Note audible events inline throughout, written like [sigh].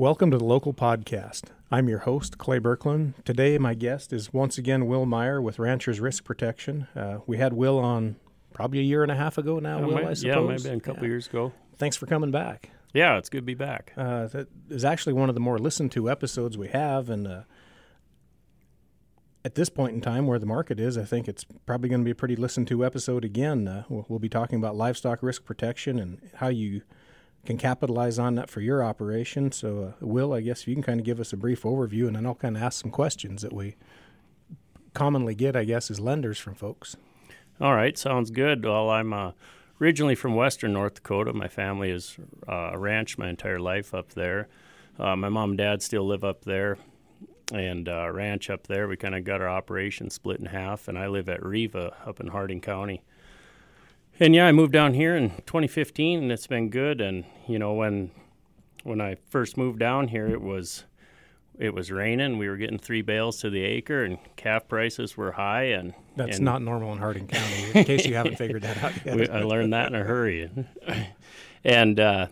Welcome to the local podcast. I'm your host, Clay Berkland. Today, my guest is once again Will Meyer with Ranchers Risk Protection. Uh, we had Will on probably a year and a half ago now, Yeah, Will, might- I suppose. yeah, maybe a couple Yeah. years ago. Thanks for coming back. Yeah, it's good to be back. Uh, that is actually one of the more listened to episodes we have, and uh, at this point in time, where the market is, I think it's probably going to be a pretty listened to episode again. Uh, we'll, we'll be talking about livestock risk protection and how you can capitalize on that for your operation. So, uh, Will, I guess you can kind of give us a brief overview, and then I'll kind of ask some questions that we commonly get, I guess, as lenders from folks. All right, sounds good. Well, I'm uh, originally from western North Dakota. My family is uh, a ranch my entire life up there. Uh, my mom and dad still live up there and uh, ranch up there. We kind of got our operation split in half, and I live at Reva up in Harding County. And yeah, I moved down here in 2015, and it's been good. And you know, when when I first moved down here, it was it was raining. We were getting three bales to the acre, and calf prices were high. And That's and not normal in Harding County, in case you haven't figured that out yet. [laughs] we, I learned that in a hurry. [laughs] and uh,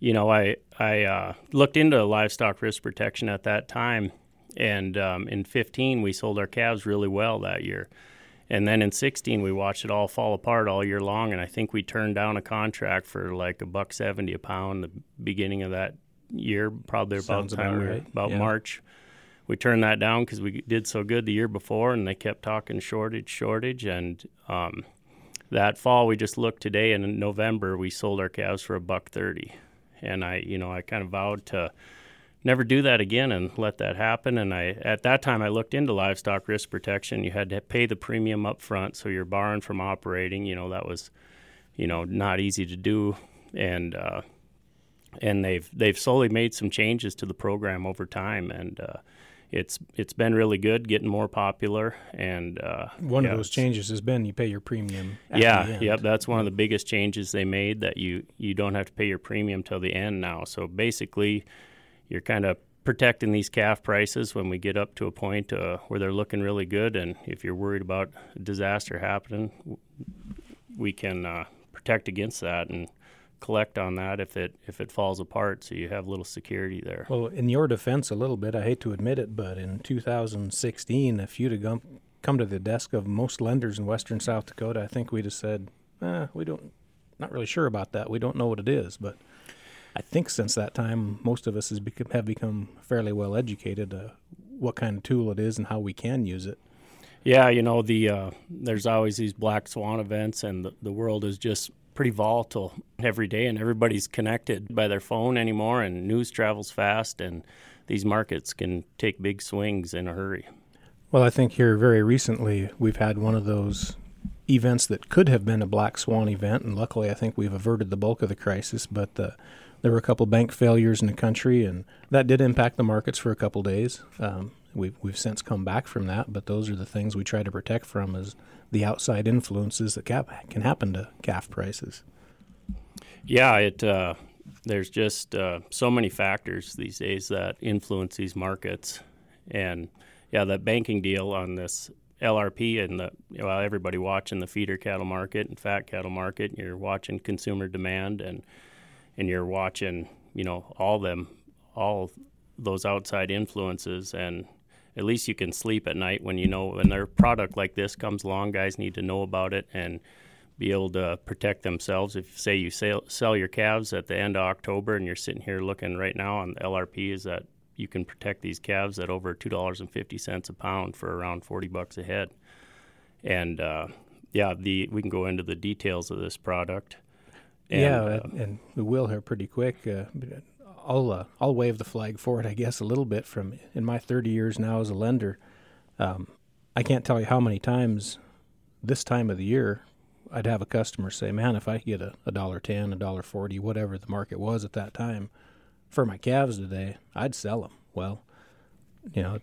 you know, I I uh, looked into livestock risk protection at that time, and um, in 15 we sold our calves really well that year. And then in 16 we watched it all fall apart all year long, and I think we turned down a contract for like a buck 70 a pound the beginning of that year, probably about about we right, about yeah. March. We turned that down because we did so good the year before, and they kept talking shortage, shortage, and um, that fall we just looked today and in November we sold our calves for a buck 30 and I you know I kind of vowed to never do that again and let that happen and I at that time I looked into livestock risk protection you had to pay the premium up front so you're barring from operating you know that was you know not easy to do and uh, and they've they've slowly made some changes to the program over time and uh, it's it's been really good getting more popular and uh, One yeah, of those changes has been you pay your premium. Yeah, yep. That's one of the biggest changes they made that you you don't have to pay your premium till the end now. So basically, you're kind of protecting these calf prices when we get up to a point uh, where they're looking really good. And if you're worried about a disaster happening, we can uh, protect against that and collect on that if it if it falls apart. So you have a little security there. Well, in your defense, a little bit, I hate to admit it, but in 2016, if you'd have come to the desk of most lenders in western South Dakota, I think we'd have said, eh, we don't, not really sure about that. We don't know what it is. But I think since that time, most of us has become, have become fairly well educated uh, what kind of tool it is and how we can use it. Yeah, you know the uh, there's always these black swan events, and the, the world is just pretty volatile every day, and everybody's connected by their phone anymore, and news travels fast, and these markets can take big swings in a hurry. Well, I think here very recently we've had one of those events that could have been a black swan event, and luckily I think we've averted the bulk of the crisis. But uh, there were a couple bank failures in the country, and that did impact the markets for a couple days. Um, we've we've since come back from that, but those are the things we try to protect from is the outside influences that can happen to calf prices. Yeah, it uh, there's just uh, so many factors these days that influence these markets, and yeah, that banking deal on this LRP and the well, everybody watching the feeder cattle market and fat cattle market. You're watching consumer demand, and and you're watching you know all them all those outside influences and at least you can sleep at night when you know when their product like this comes along guys need to know about it and be able to protect themselves. If say you sell, sell your calves at the end of October and you're sitting here looking right now on the LRP, is that you can protect these calves at over two dollars and fifty cents a pound for around forty bucks a head. And uh, yeah, the we can go into the details of this product. And, yeah, uh, and, we will here pretty quick. Uh, I'll uh, I'll wave the flag for it, I guess, a little bit. From in my 30 years now as a lender, um, I can't tell you how many times this time of the year I'd have a customer say, "Man, if I could get a, a dollar ten, a dollar forty, whatever the market was at that time, for my calves today, I'd sell them." Well, you know,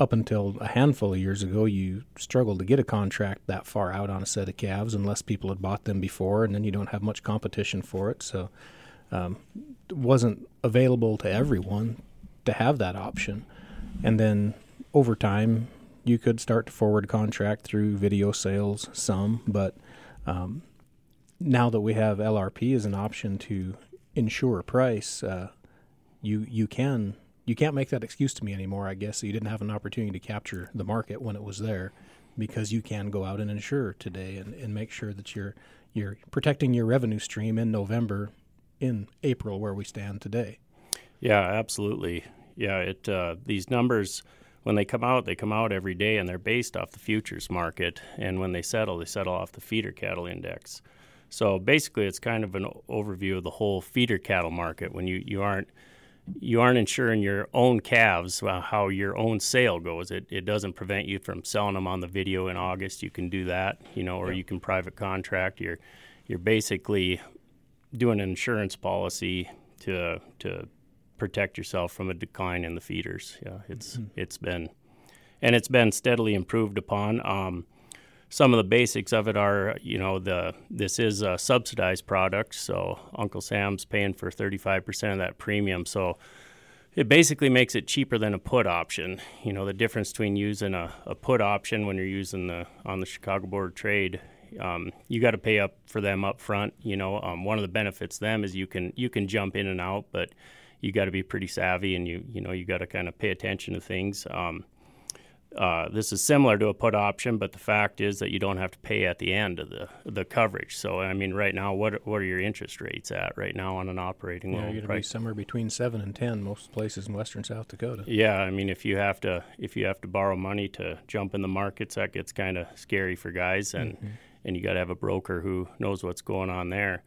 up until a handful of years ago, you struggled to get a contract that far out on a set of calves unless people had bought them before, and then you don't have much competition for it. So, um, it wasn't available to everyone to have that option. And then over time, you could start to forward contract through video sales, some, but um, now that we have LRP as an option to ensure a price, uh, you you can you can't make that excuse to me anymore. I guess so you didn't have an opportunity to capture the market when it was there, because you can go out and insure today and, and make sure that you're you're protecting your revenue stream in November, in April where we stand today. Yeah, absolutely. Yeah, it uh, these numbers when they come out, they come out every day, and they're based off the futures market. And when they settle, they settle off the feeder cattle index. So basically, it's kind of an overview of the whole feeder cattle market when you, you aren't you aren't insuring your own calves uh, how your own sale goes. It, it doesn't prevent you from selling them on the video in August. You can do that, you know, or yeah. you can private contract. You're you're basically doing an insurance policy to to protect yourself from a decline in the feeders. Yeah, it's mm-hmm. it's been and it's been steadily improved upon. Um, some of the basics of it are, you know, the this is a subsidized product, so Uncle Sam's paying for 35% of that premium. So it basically makes it cheaper than a put option. You know, the difference between using a, a put option when you're using the on the Chicago Board of Trade, um, you got to pay up for them up front. You know, um, one of the benefits them is you can you can jump in and out, but you got to be pretty savvy and you you know you got to kind of pay attention to things. Um, uh, this is similar to a put option, but the fact is that you don't have to pay at the end of the the coverage. So I mean, right now, what what are your interest rates at right now on an operating yeah, loan? You're going to be somewhere between seven and ten most places in western South Dakota. Yeah, I mean, if you have to if you have to borrow money to jump in the markets, that gets kind of scary for guys, and mm-hmm. and you got to have a broker who knows what's going on there.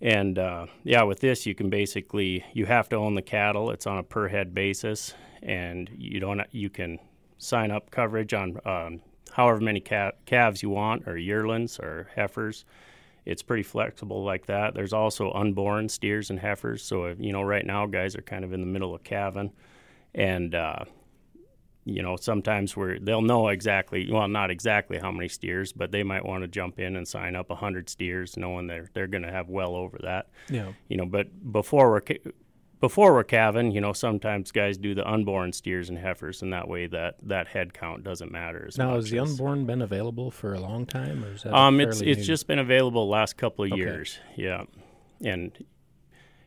And uh, yeah, with this, you can basically you have to own the cattle. It's on a per head basis, and you don't you can sign up coverage on um, however many calves you want, or yearlings or heifers. It's pretty flexible like that. There's also unborn steers and heifers. So, you know, right now guys are kind of in the middle of calving. And, uh, you know, sometimes where they'll know exactly, well, not exactly how many steers, but they might want to jump in and sign up 100 steers, knowing they're, they're going to have well over that. Yeah. You know, but before we're before we're calving, you know, sometimes guys do the unborn steers and heifers, and that way that that head count doesn't matter as now, has the unborn been available for a long time, or is that um, it's it's new? just been available the last couple of okay. years, yeah, and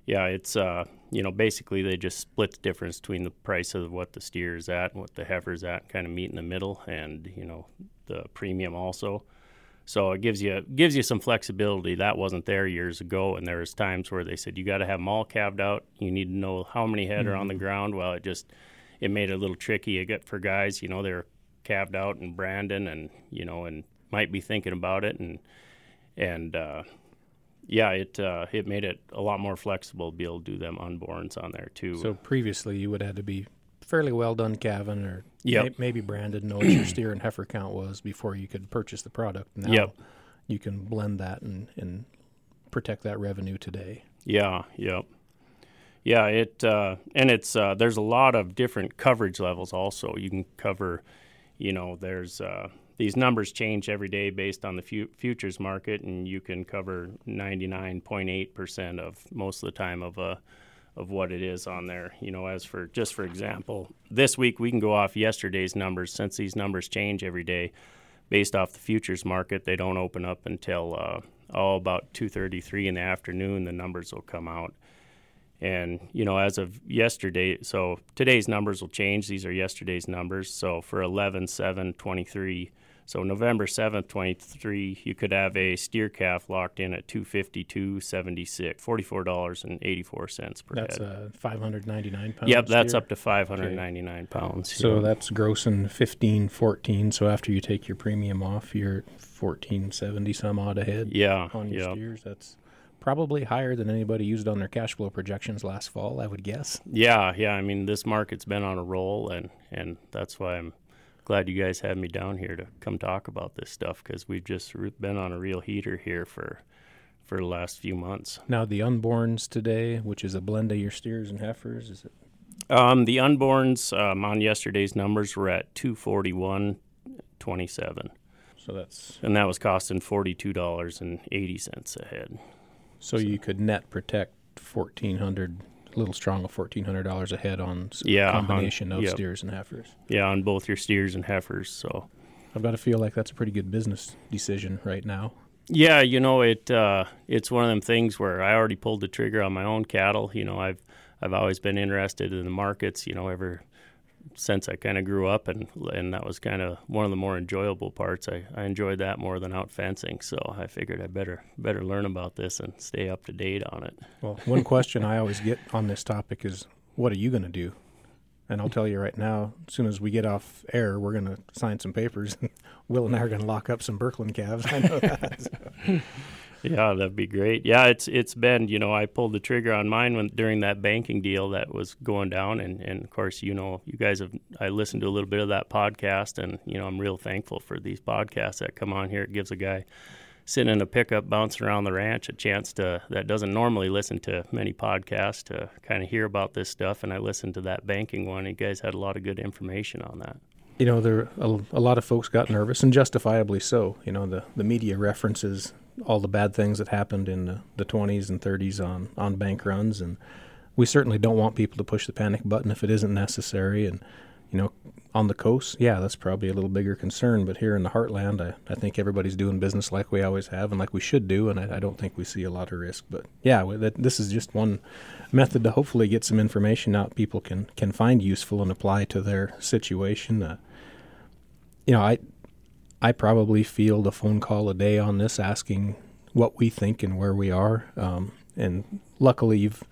yeah, it's uh, you know, basically they just split the difference between the price of what the steer is at and what the heifer's at, kind of meet in the middle, and you know, the premium also. So it gives you gives you some flexibility that wasn't there years ago. And there was times where they said you got to have them all calved out. You need to know how many head mm-hmm. are on the mm-hmm. ground. Well, it just it made it a little tricky. For guys, you know, they're calved out in Brandon, and you know, and might be thinking about it, and and uh, yeah, it uh, it made it a lot more flexible to be able to do them unborns on there too. So previously, you would have to be fairly well done calving or yep. may, maybe branded know what your [clears throat] steer and heifer count was before you could purchase the product. Now yep. you can blend that and, and protect that revenue today. Yeah, yep. Yeah, it uh, and it's uh, there's a lot of different coverage levels. Also, you can cover, you know, there's uh, these numbers change every day based on the fu- futures market, and you can cover 99.8 percent of most of the time of a of what it is on there. You know, as for just for example, this week we can go off yesterday's numbers since these numbers change every day based off the futures market. They don't open up until uh, oh about 2:33 in the afternoon. The numbers will come out. And you know, as of yesterday, so today's numbers will change. These are yesterday's numbers. So for 11 7 23 so November 7th, 23, you could have a steer calf locked in at 252.76, $44.84 per that's head. That's uh, 599 pounds. Yep, that's up to 599 okay. pounds. So know. that's grossing 15, 14. So after you take your premium off, you're 1470 some odd ahead. Yeah, on your yep. steers. That's probably higher than anybody used on their cash flow projections last fall, I would guess. Yeah, yeah. I mean, this market's been on a roll, and and that's why I'm glad you guys had me down here to come talk about this stuff because we've just been on a real heater here for for the last few months. Now the unborns today, which is a blend of your steers and heifers, is it? Um, the unborns um, on yesterday's numbers were at two forty one twenty seven. So that's and that was costing forty two dollars and eighty cents a head. So, so, you could net protect fourteen hundred little strong of fourteen hundred dollars a head on yeah, combination on, of yep. steers and heifers. Yeah, on both your steers and heifers. So I've got to feel like that's a pretty good business decision right now. Yeah, you know it. Uh, it's one of them things where I already pulled the trigger on my own cattle. You know, I've I've always been interested in the markets. You know, ever since I kind of grew up, and and that was kind of one of the more enjoyable parts. I, I enjoyed that more than out fencing, so I figured I better better learn about this and stay up to date on it. Well, one question I always get on this topic is, what are you going to do? And I'll tell you right now, as soon as we get off air, we're going to sign some papers. [laughs] Will and I are going to lock up some Birkeland calves. [laughs] I know that. Yeah, that'd be great. Yeah, it's it's been you know I pulled the trigger on mine when during that banking deal that was going down, and and of course you know you guys have I listened to a little bit of that podcast, and you know I'm real thankful for these podcasts that come on here. It gives a guy sitting in a pickup bouncing around the ranch a chance to that doesn't normally listen to many podcasts to kind of hear about this stuff. And I listened to that banking one. You guys had a lot of good information on that you know, there a, a, lot of folks got nervous, and justifiably so. You know, the, the media references all the bad things that happened in the, the 20s and 30s on, on bank runs. And we certainly don't want people to push the panic button if it isn't necessary. And, you know, on the coast, yeah, that's probably a little bigger concern. But here in the heartland, I, I think everybody's doing business like we always have and like we should do. And I, I don't think we see a lot of risk. But yeah, that, this is just one method to hopefully get some information out people can, can find useful and apply to their situation. Uh, you know, I I probably field a phone call a day on this asking what we think and where we are. Um, and luckily, you've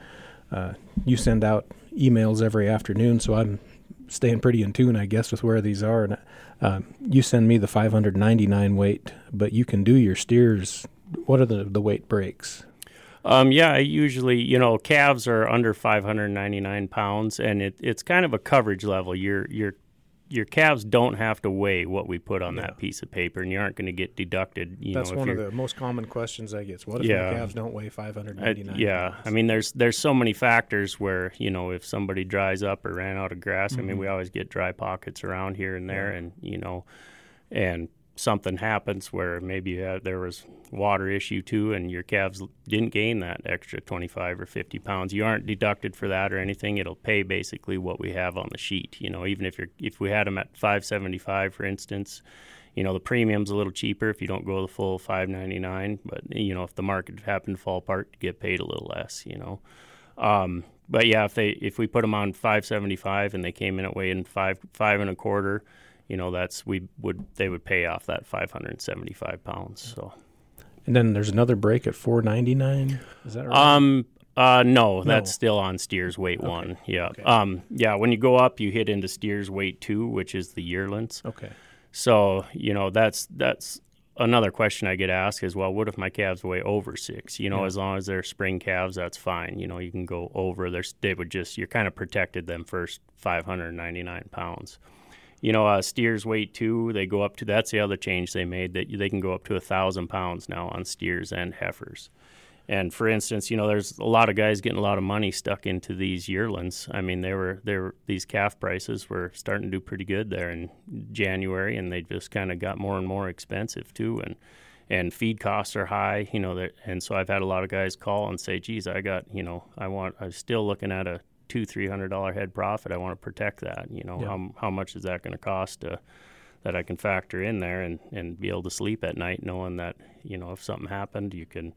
uh, you send out emails every afternoon, so I'm staying pretty in tune, I guess, with where these are. And uh, you send me the 599 weight, but you can do your steers. What are the the weight breaks? Um, yeah, I usually, you know, calves are under 599 pounds, and it, it's kind of a coverage level. You're you're your calves don't have to weigh what we put on yeah. that piece of paper, and you aren't going to get deducted. You That's know, one of the most common questions I get. What if yeah, my calves don't weigh 599? Uh, yeah, pounds? I mean, there's there's so many factors where you know if somebody dries up or ran out of grass. Mm-hmm. I mean, we mm-hmm. always get dry pockets around here and there, yeah. and you know, and something happens where maybe there was water issue too and your calves didn't gain that extra 25 or 50 pounds. You aren't deducted for that or anything. It'll pay basically what we have on the sheet you know even if you're if we had them at 575 for instance you know the premium's a little cheaper if you don't go the full 599 but you know if the market happened to fall apart you get paid a little less you know. Um, but yeah if they if we put them on 575 and they came in at weighing five five and a quarter you know that's we would they would pay off that 575 pounds so and then there's another break at 499 is that right um uh no, no. that's still on steers weight okay. one yeah okay. um yeah when you go up you hit into steers weight two which is the yearlings okay so you know that's that's another question I get asked is, well, what if my calves weigh over six? You know, yeah. as long as they're spring calves, that's fine. You know, you can go over. They're, they would just you're kind of protected them first 599 pounds you know, uh, steers weight too. They go up to that's the other change they made that they can go up to a thousand pounds now on steers and heifers. And for instance, you know, there's a lot of guys getting a lot of money stuck into these yearlings. I mean, they were they were these calf prices were starting to do pretty good there in January, and they just kind of got more and more expensive too. And and feed costs are high, you know. And so I've had a lot of guys call and say, "Geez, I got you know, I want I'm still looking at a two three hundred dollar head profit i want to protect that you know yeah. how, how much is that going to cost to, that i can factor in there and, and be able to sleep at night knowing that you know if something happened you can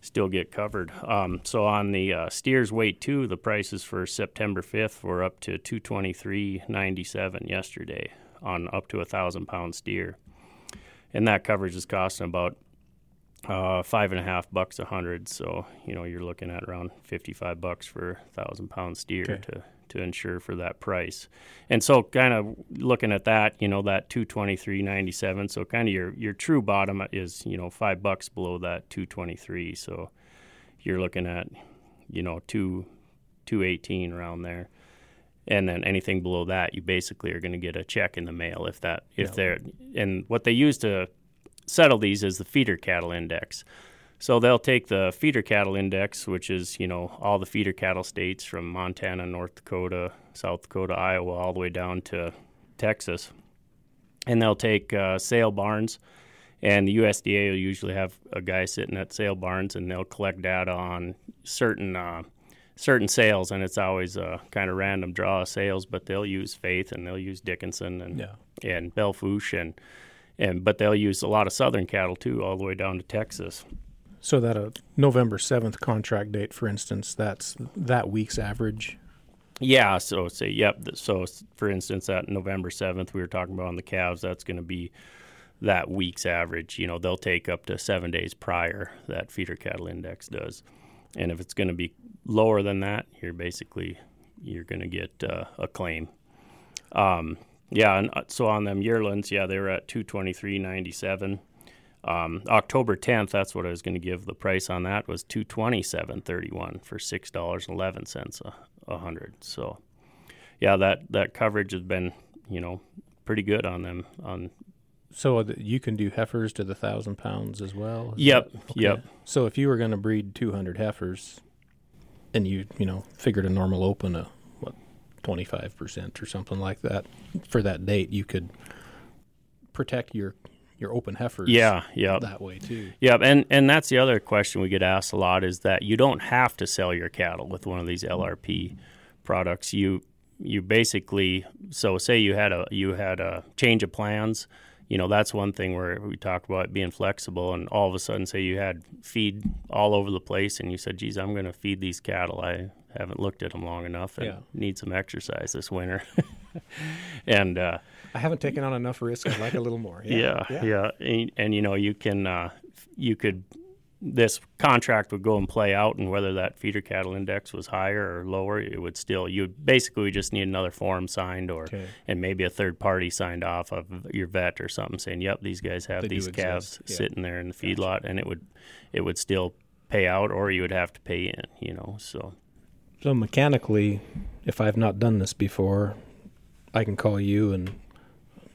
still get covered um, so on the uh, steers weight two the prices for september 5th were up to 223.97 yesterday on up to a thousand pound steer and that coverage is costing about uh, five and a half bucks a hundred. So you know you're looking at around fifty five bucks for a thousand pound steer okay. to to insure for that price. And so kind of looking at that, you know that two twenty three ninety seven. So kind of your your true bottom is you know five bucks below that two twenty three. So you're looking at you know two two eighteen around there. And then anything below that, you basically are going to get a check in the mail if that if yeah. they're and what they use to settle these as the feeder cattle index. So they'll take the feeder cattle index, which is you know all the feeder cattle states from Montana, North Dakota, South Dakota, Iowa, all the way down to Texas, and they'll take uh, sale barns, and the USDA will usually have a guy sitting at sale barns, and they'll collect data on certain uh, certain sales, and it's always a kind of random draw of sales, but they'll use Faith and they'll use Dickinson and yeah. and Belle Fourche and and but they'll use a lot of southern cattle too, all the way down to Texas. So that a November seventh contract date, for instance, that's that week's average. Yeah, so say yep. So for instance, that November seventh we were talking about on the calves, that's going to be that week's average. You know, they'll take up to seven days prior that feeder cattle index does, and if it's going to be lower than that, you're basically you're going to get uh, a claim. Um, yeah, and uh, so on them yearlings, yeah, they were at two twenty three ninety seven. Um, October 10th, that's what I was going to give. The price on that was 227.31 for six dollars and eleven cents a, a hundred. So, yeah, that that coverage has been, you know, pretty good on them. On so you can do heifers to the thousand pounds as well. Yep. Okay. Yep. So if you were going to breed 200 heifers, and you you know figured a normal open a what 25 percent or something like that. For that date, you could protect your your open heifers yeah yeah. that way too. Yeah and and that's the other question we get asked a lot is that you don't have to sell your cattle with one of these lrp products. You you basically so say you had a you had a change of plans you know that's one thing where we talk about being flexible and all of a sudden say you had feed all over the place and you said geez i'm going to feed these cattle. I haven't looked at them long enough and yeah. need some exercise this winter [laughs] and uh, I haven't taken on enough risk. I'd like a little more. Yeah, yeah, yeah. yeah. And, and, you know, you can, uh, you could, this contract would go and play out, and whether that feeder cattle index was higher or lower, it would still. You basically just need another form signed, or okay. and maybe a third party signed off of your vet or something saying, "Yep, these guys have they these calves yeah. sitting there in the feedlot," gotcha. and it would, it would still pay out, or you would have to pay in. You know, so. So mechanically, if I've not done this before, I can call you and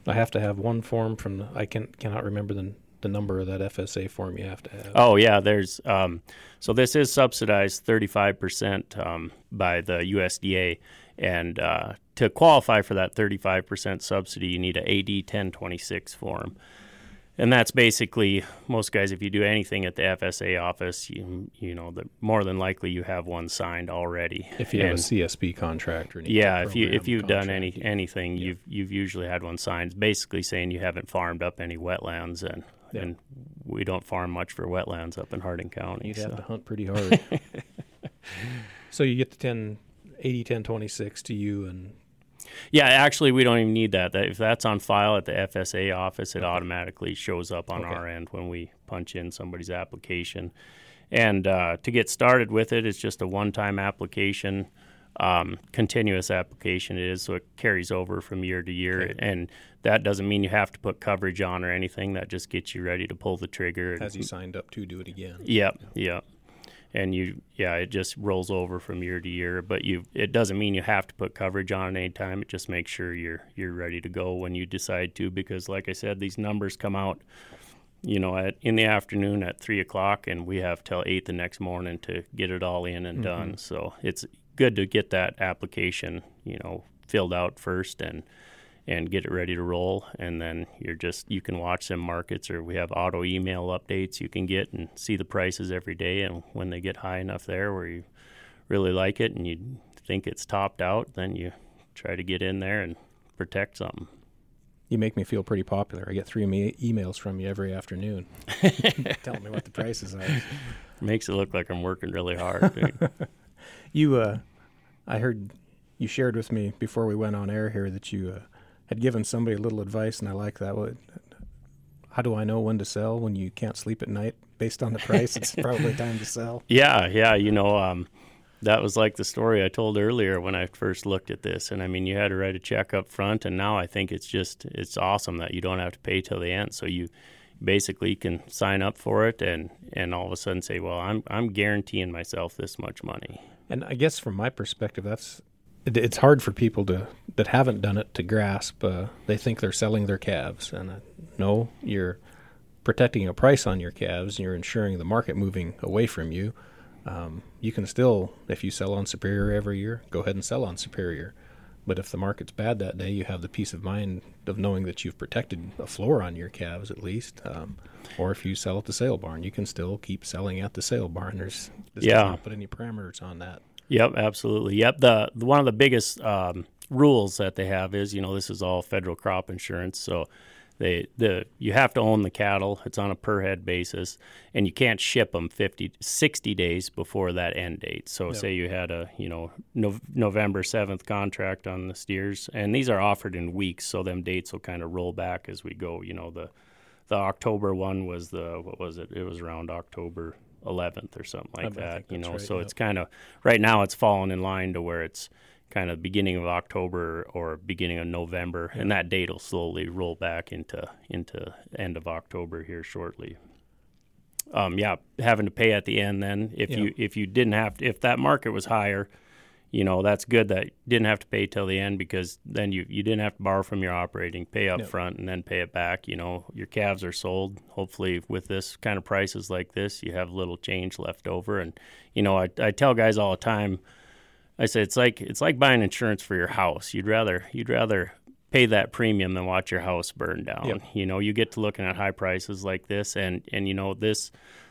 I have to have one form from the. I can cannot remember the the number of that FSA form you have to have. Oh yeah, there's um, so this is subsidized 35 percent um, by the USDA, and uh, to qualify for that 35 percent subsidy, you need an AD 1026 form and that's basically most guys. If you do anything at the FSA office, you you know the more than likely you have one signed already. If you and, have a CSP contract or anything. yeah, if you if you've done any anything, yeah. you've you've usually had one signed. Basically saying you haven't farmed up any wetlands and yeah. and we don't farm much for wetlands up in Harding County. You'd so. have to hunt pretty [laughs] hard. so you get the 10, 80, 10, 26 to you and yeah, actually, we don't even need that. If that's on file at the FSA office, it automatically shows up on okay. our end when we punch in somebody's application. And uh, to get started with it, it's just a one-time application, um, continuous application. It is so it carries over from year to year, okay. and that doesn't mean you have to put coverage on or anything. That just gets you ready to pull the trigger. Has you signed up to do it again? Yep, yeah. yep and you yeah it just rolls over from year to year. But you it doesn't mean you have to put coverage on anytime. It just makes sure you're you're ready to go when you decide to because like i said these numbers come out you know at in the afternoon at three o'clock and we have till eight the next morning to get it all in and mm-hmm. done so it's good to get that application you know filled out first and and get it ready to roll. And then you're just you can watch some markets, or we have auto email updates you can get and see the prices every day. And when they get high enough there where you really like it and you think it's topped out, then you try to get in there and protect something. You make me feel pretty popular. I get three me- emails from you every afternoon [laughs] telling me what the prices are. Makes it look like I'm working really hard. [laughs] you, uh, I heard you shared with me before we went on air here that you uh, had given somebody a little advice, and I like that. What, how do I know when to sell when you can't sleep at night based on the price? it's [laughs] probably time to sell. Yeah, yeah. You know, um, that was like the story I told earlier when I first looked at this. And I mean, you had to write a check up front, and now I think it's just it's awesome that you don't have to pay till the end. So you basically can sign up for it and and all of a sudden say, well, I'm I'm guaranteeing myself this much money. And I guess from my perspective, that's it, it's hard for people to that haven't done it to grasp. Uh, they think they're selling their calves, and uh, no, you're protecting a price on your calves. And you're ensuring the market moving away from you. Um, you can still, if you sell on Superior every year, go ahead and sell on Superior. But if the market's bad that day, you have the peace of mind of knowing that you've protected a floor on your calves at least. Um, or if you sell at the sale barn, you can still keep selling at the sale barn. There's yeah. not put any parameters on that. Yep, absolutely. Yep. The, the one of the biggest um, rules that they have is, you know, this is all federal crop insurance, so They the you have to own the cattle. It's on a per head basis, and you can't ship them 50, 60 days before that end date. So yep. say you had a you know no, November seventh contract on the steers, and these are offered in weeks, so them dates will kind of roll back as we go. You know the the October one was the what was it? It was around October 11th or something like that. You know, right, so yep. it's kind of right now it's fallen in line to where it's kind of beginning of October or beginning of November, yeah. and that date will slowly roll back into into end of October here shortly. Um, yeah, having to pay at the end then if yeah. you if you didn't have to, if that market was higher, you know that's good that you didn't have to pay till the end because then you you didn't have to borrow from your operating, pay up front and then pay it back. You know your calves are sold. Hopefully with this kind of prices like this, you have little change left over. And you know I I tell guys all the time I say it's like it's like buying insurance for your house. You'd rather you'd rather pay that premium than watch your house burn down. Yep. You know, you get to looking at high prices like this, and and you know this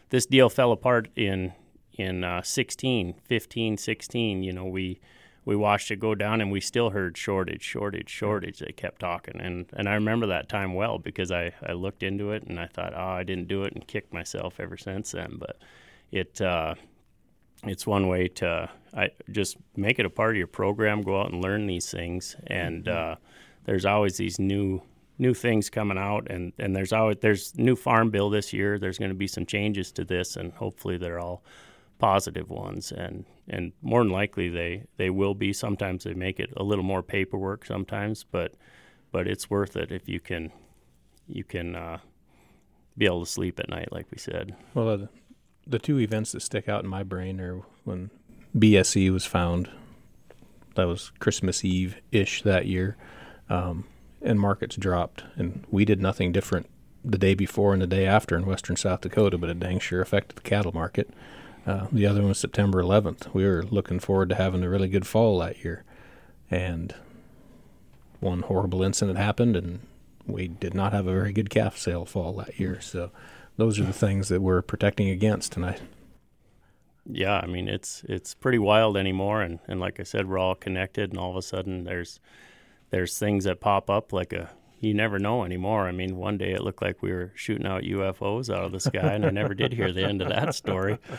this deal fell apart in in uh, 16, 15, 16. You know, we we watched it go down, and we still heard shortage, shortage, shortage. They kept talking, and and I remember that time well because I I looked into it and I thought, oh, I didn't do it, and kicked myself ever since then. But it. Uh, it's one way to I, just make it a part of your program. Go out and learn these things, and mm-hmm. uh, there's always these new new things coming out, and, and there's always there's new farm bill this year. There's going to be some changes to this, and hopefully they're all positive ones, and and more than likely they they will be. Sometimes they make it a little more paperwork, sometimes, but but it's worth it if you can you can uh, be able to sleep at night, like we said. Well, uh, the two events that stick out in my brain are when BSE was found. That was Christmas Eve ish that year, um, and markets dropped, and we did nothing different the day before and the day after in western South Dakota, but it dang sure affected the cattle market. Uh, the other one was September 11th. We were looking forward to having a really good fall that year, and one horrible incident happened, and we did not have a very good calf sale fall that year. So those are the things that we're protecting against tonight. Yeah, I mean it's it's pretty wild anymore, and, and like I said, we're all connected, and all of a sudden there's there's things that pop up like a you never know anymore. I mean, one day it looked like we were shooting out UFOs out of the sky, and I never did hear the end of that story. [laughs]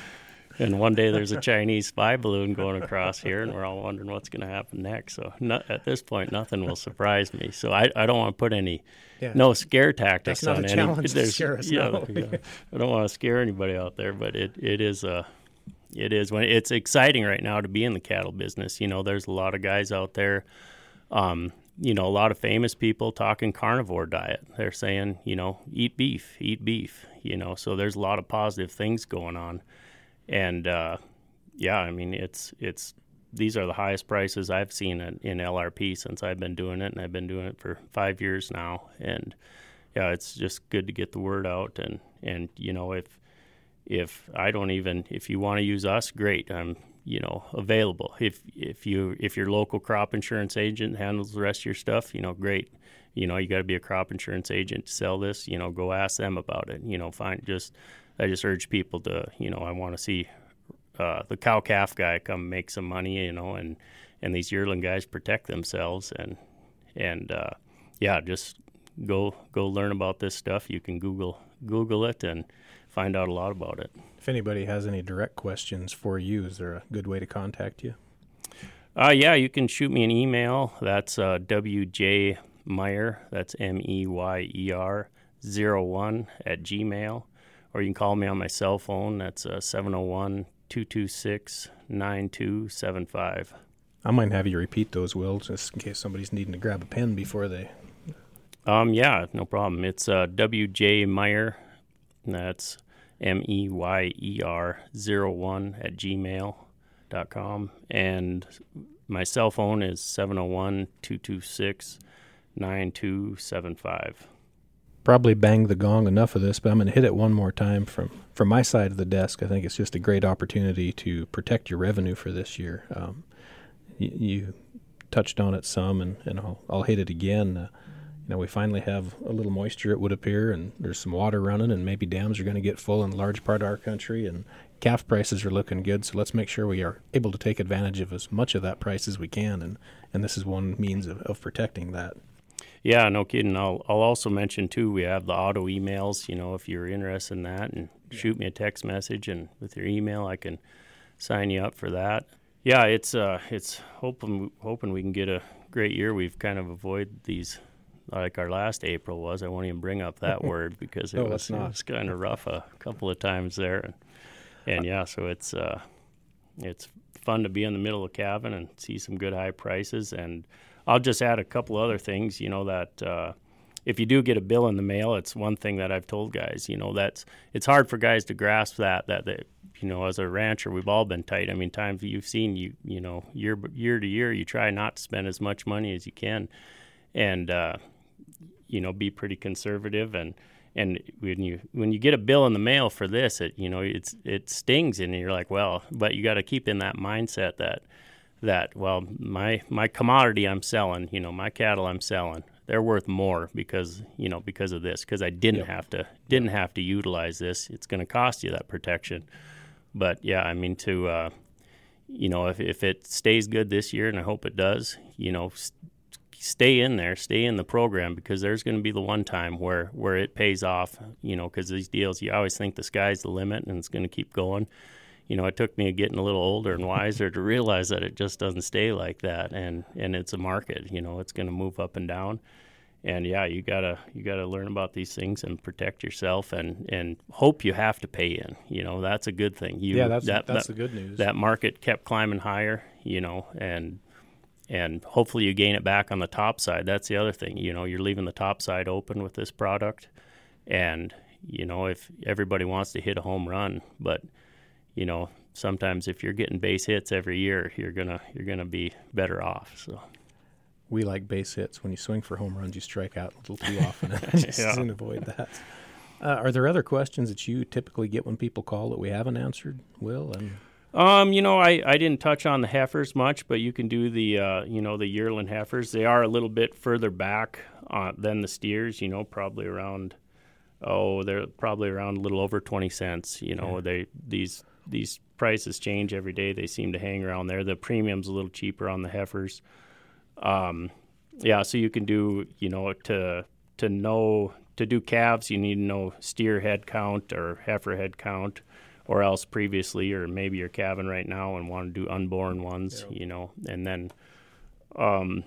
And one day there's a [laughs] Chinese spy balloon going across here, and we're all wondering what's going to happen next. So not, at this point, nothing will surprise me. So I, I don't want to put any yeah. no scare tactics That's not on a challenge any. To [laughs] scare us, yeah, no. yeah, [laughs] I don't want to scare anybody out there, but it, it is a it is when it's exciting right now to be in the cattle business. You know, there's a lot of guys out there. Um, you know, a lot of famous people talking carnivore diet. They're saying, you know, eat beef, eat beef. You know, so there's a lot of positive things going on and uh, yeah, I mean it's it's these are the highest prices I've seen in, in, LRP since I've been doing it, and I've been doing it for five years now. And yeah, it's just good to get the word out. And and you know if if I don't even if you want to use us, great. I'm you know available. If if you if your local crop insurance agent handles the rest of your stuff, you know great. You know you got to be a crop insurance agent to sell this. You know go ask them about it. You know find just I just urge people to, you know, I want to see uh, the cow calf guy come make some money, you know, and and these yearling guys protect themselves and and uh, yeah, just go go learn about this stuff. You can Google Google it and find out a lot about it. If anybody has any direct questions for you, is there a good way to contact you? Uh, yeah, you can shoot me an email. That's uh, WJ Meyer. That's M E Y E R zero one at Gmail or you can call me on my cell phone. That's uh, 701 226 9275. I might have you repeat those, Will, just in case somebody's needing to grab a pen before they. Um, yeah, no problem. It's uh, W.J. Meyer. That's M E Y E R 01 at gmail.com. And my cell phone is 701 226 9275 probably banged the gong enough of this, but I'm going to hit it one more time from from my side of the desk. I think it's just a great opportunity to protect your revenue for this year. Um, you, you, touched on it some, and, and I'll, I'll hit it again. Uh, you know, we finally have a little moisture, it would appear, and there's some water running, and maybe dams are going to get full in large part of our country, and calf prices are looking good. So let's make sure we are able to take advantage of as much of that price as we can, and, and this is one means of, of protecting that. Yeah, no kidding. I'll I'll also mention too. We have the auto emails. You know, if you're interested in that, and yeah. shoot me a text message, and with your email, I can sign you up for that. Yeah, it's uh, it's hoping hoping we can get a great year. We've kind of avoided these like our last April was. I won't even bring up that [laughs] word because it, no, was, it was kind of rough a couple of times there, and, and yeah, so it's uh, it's fun to be in the middle of cabin and see some good high prices. And I'll just add a couple other things. You know that uh, if you do get a bill in the mail, it's one thing that I've told guys. You know that's it's hard for guys to grasp that that that you know as a rancher we've all been tight. I mean times you've seen you you know year year to year you try not to spend as much money as you can, and uh, you know be pretty conservative and and when you when you get a bill in the mail for this it you know it's it stings and you're like well but you got to keep in that mindset that that well my my commodity I'm selling you know my cattle I'm selling they're worth more because you know because of this because I didn't yep. have to didn't have to utilize this it's going to cost you that protection but yeah I mean to uh, you know if if it stays good this year and I hope it does you know stay in there, stay in the program because there's going to be the one time where where it pays off. You know, because these deals, you always think the sky's the limit and it's going to keep going. You know, it took me getting a little older and wiser to realize that it just doesn't stay like that, and and it's a market. You know, it's going to move up and down. And yeah, you gotta you gotta learn about these things and protect yourself and, and hope you have to pay in. You know, that's a good thing. You, yeah, that's that, that's that, the good news. That market kept climbing higher. You know, and and hopefully you gain it back on the top side. That's the other thing. You know, you're leaving the top side open with this product, and you know if everybody wants to hit a home run, but you know sometimes if you're getting base hits every year, you're gonna you're gonna be better off. So. We like base hits. When you swing for home runs, you strike out a little too [laughs] often. [laughs] Just yeah. avoid that. Uh, are there other questions that you typically get when people call that we haven't answered, Will? And um, you know, I, I didn't touch on the heifers much, but you can do the uh, you know the yearling heifers. They are a little bit further back uh, than the steers. You know, probably around oh they're probably around a little over twenty cents. You know, yeah. they these these prices change every day. They seem to hang around there. The premium's a little cheaper on the heifers. Um, yeah, so you can do you know to to know to do calves, you need to know steer head count or heifer head count or else previously, or maybe you're calving right now and want to do unborn ones, yeah. you know, and then, um,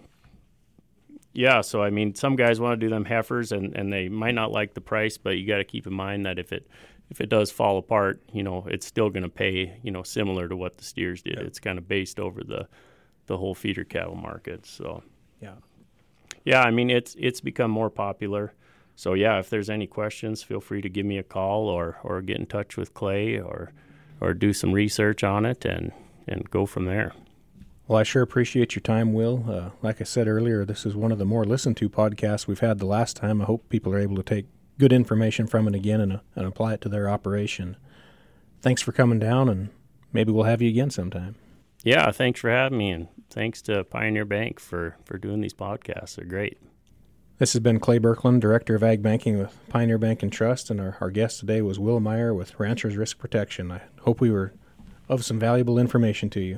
yeah. So I mean, some guys want to do them heifers, and and they might not like the price, but you got to keep in mind that if it if it does fall apart, you know, it's still going to pay, you know, similar to what the steers did. Yeah. It's kind of based over the the whole feeder cattle market. So yeah, yeah. I mean, it's it's become more popular so yeah, if there's any questions, feel free to give me a call or or get in touch with Clay or or do some research on it and and go from there. Well, I sure appreciate your time, Will. Uh, like I said earlier, this is one of the more listened to podcasts we've had the last time. I hope people are able to take good information from it again and, uh, and apply it to their operation. Thanks for coming down, and maybe we'll have you again sometime. Yeah, thanks for having me, and thanks to Pioneer Bank for, for doing these podcasts. They're great. This has been Clay Berkland, Director of Ag Banking with Pioneer Bank and Trust, and our, our guest today was Will Meyer with Ranchers Risk Protection. I hope we were of some valuable information to you.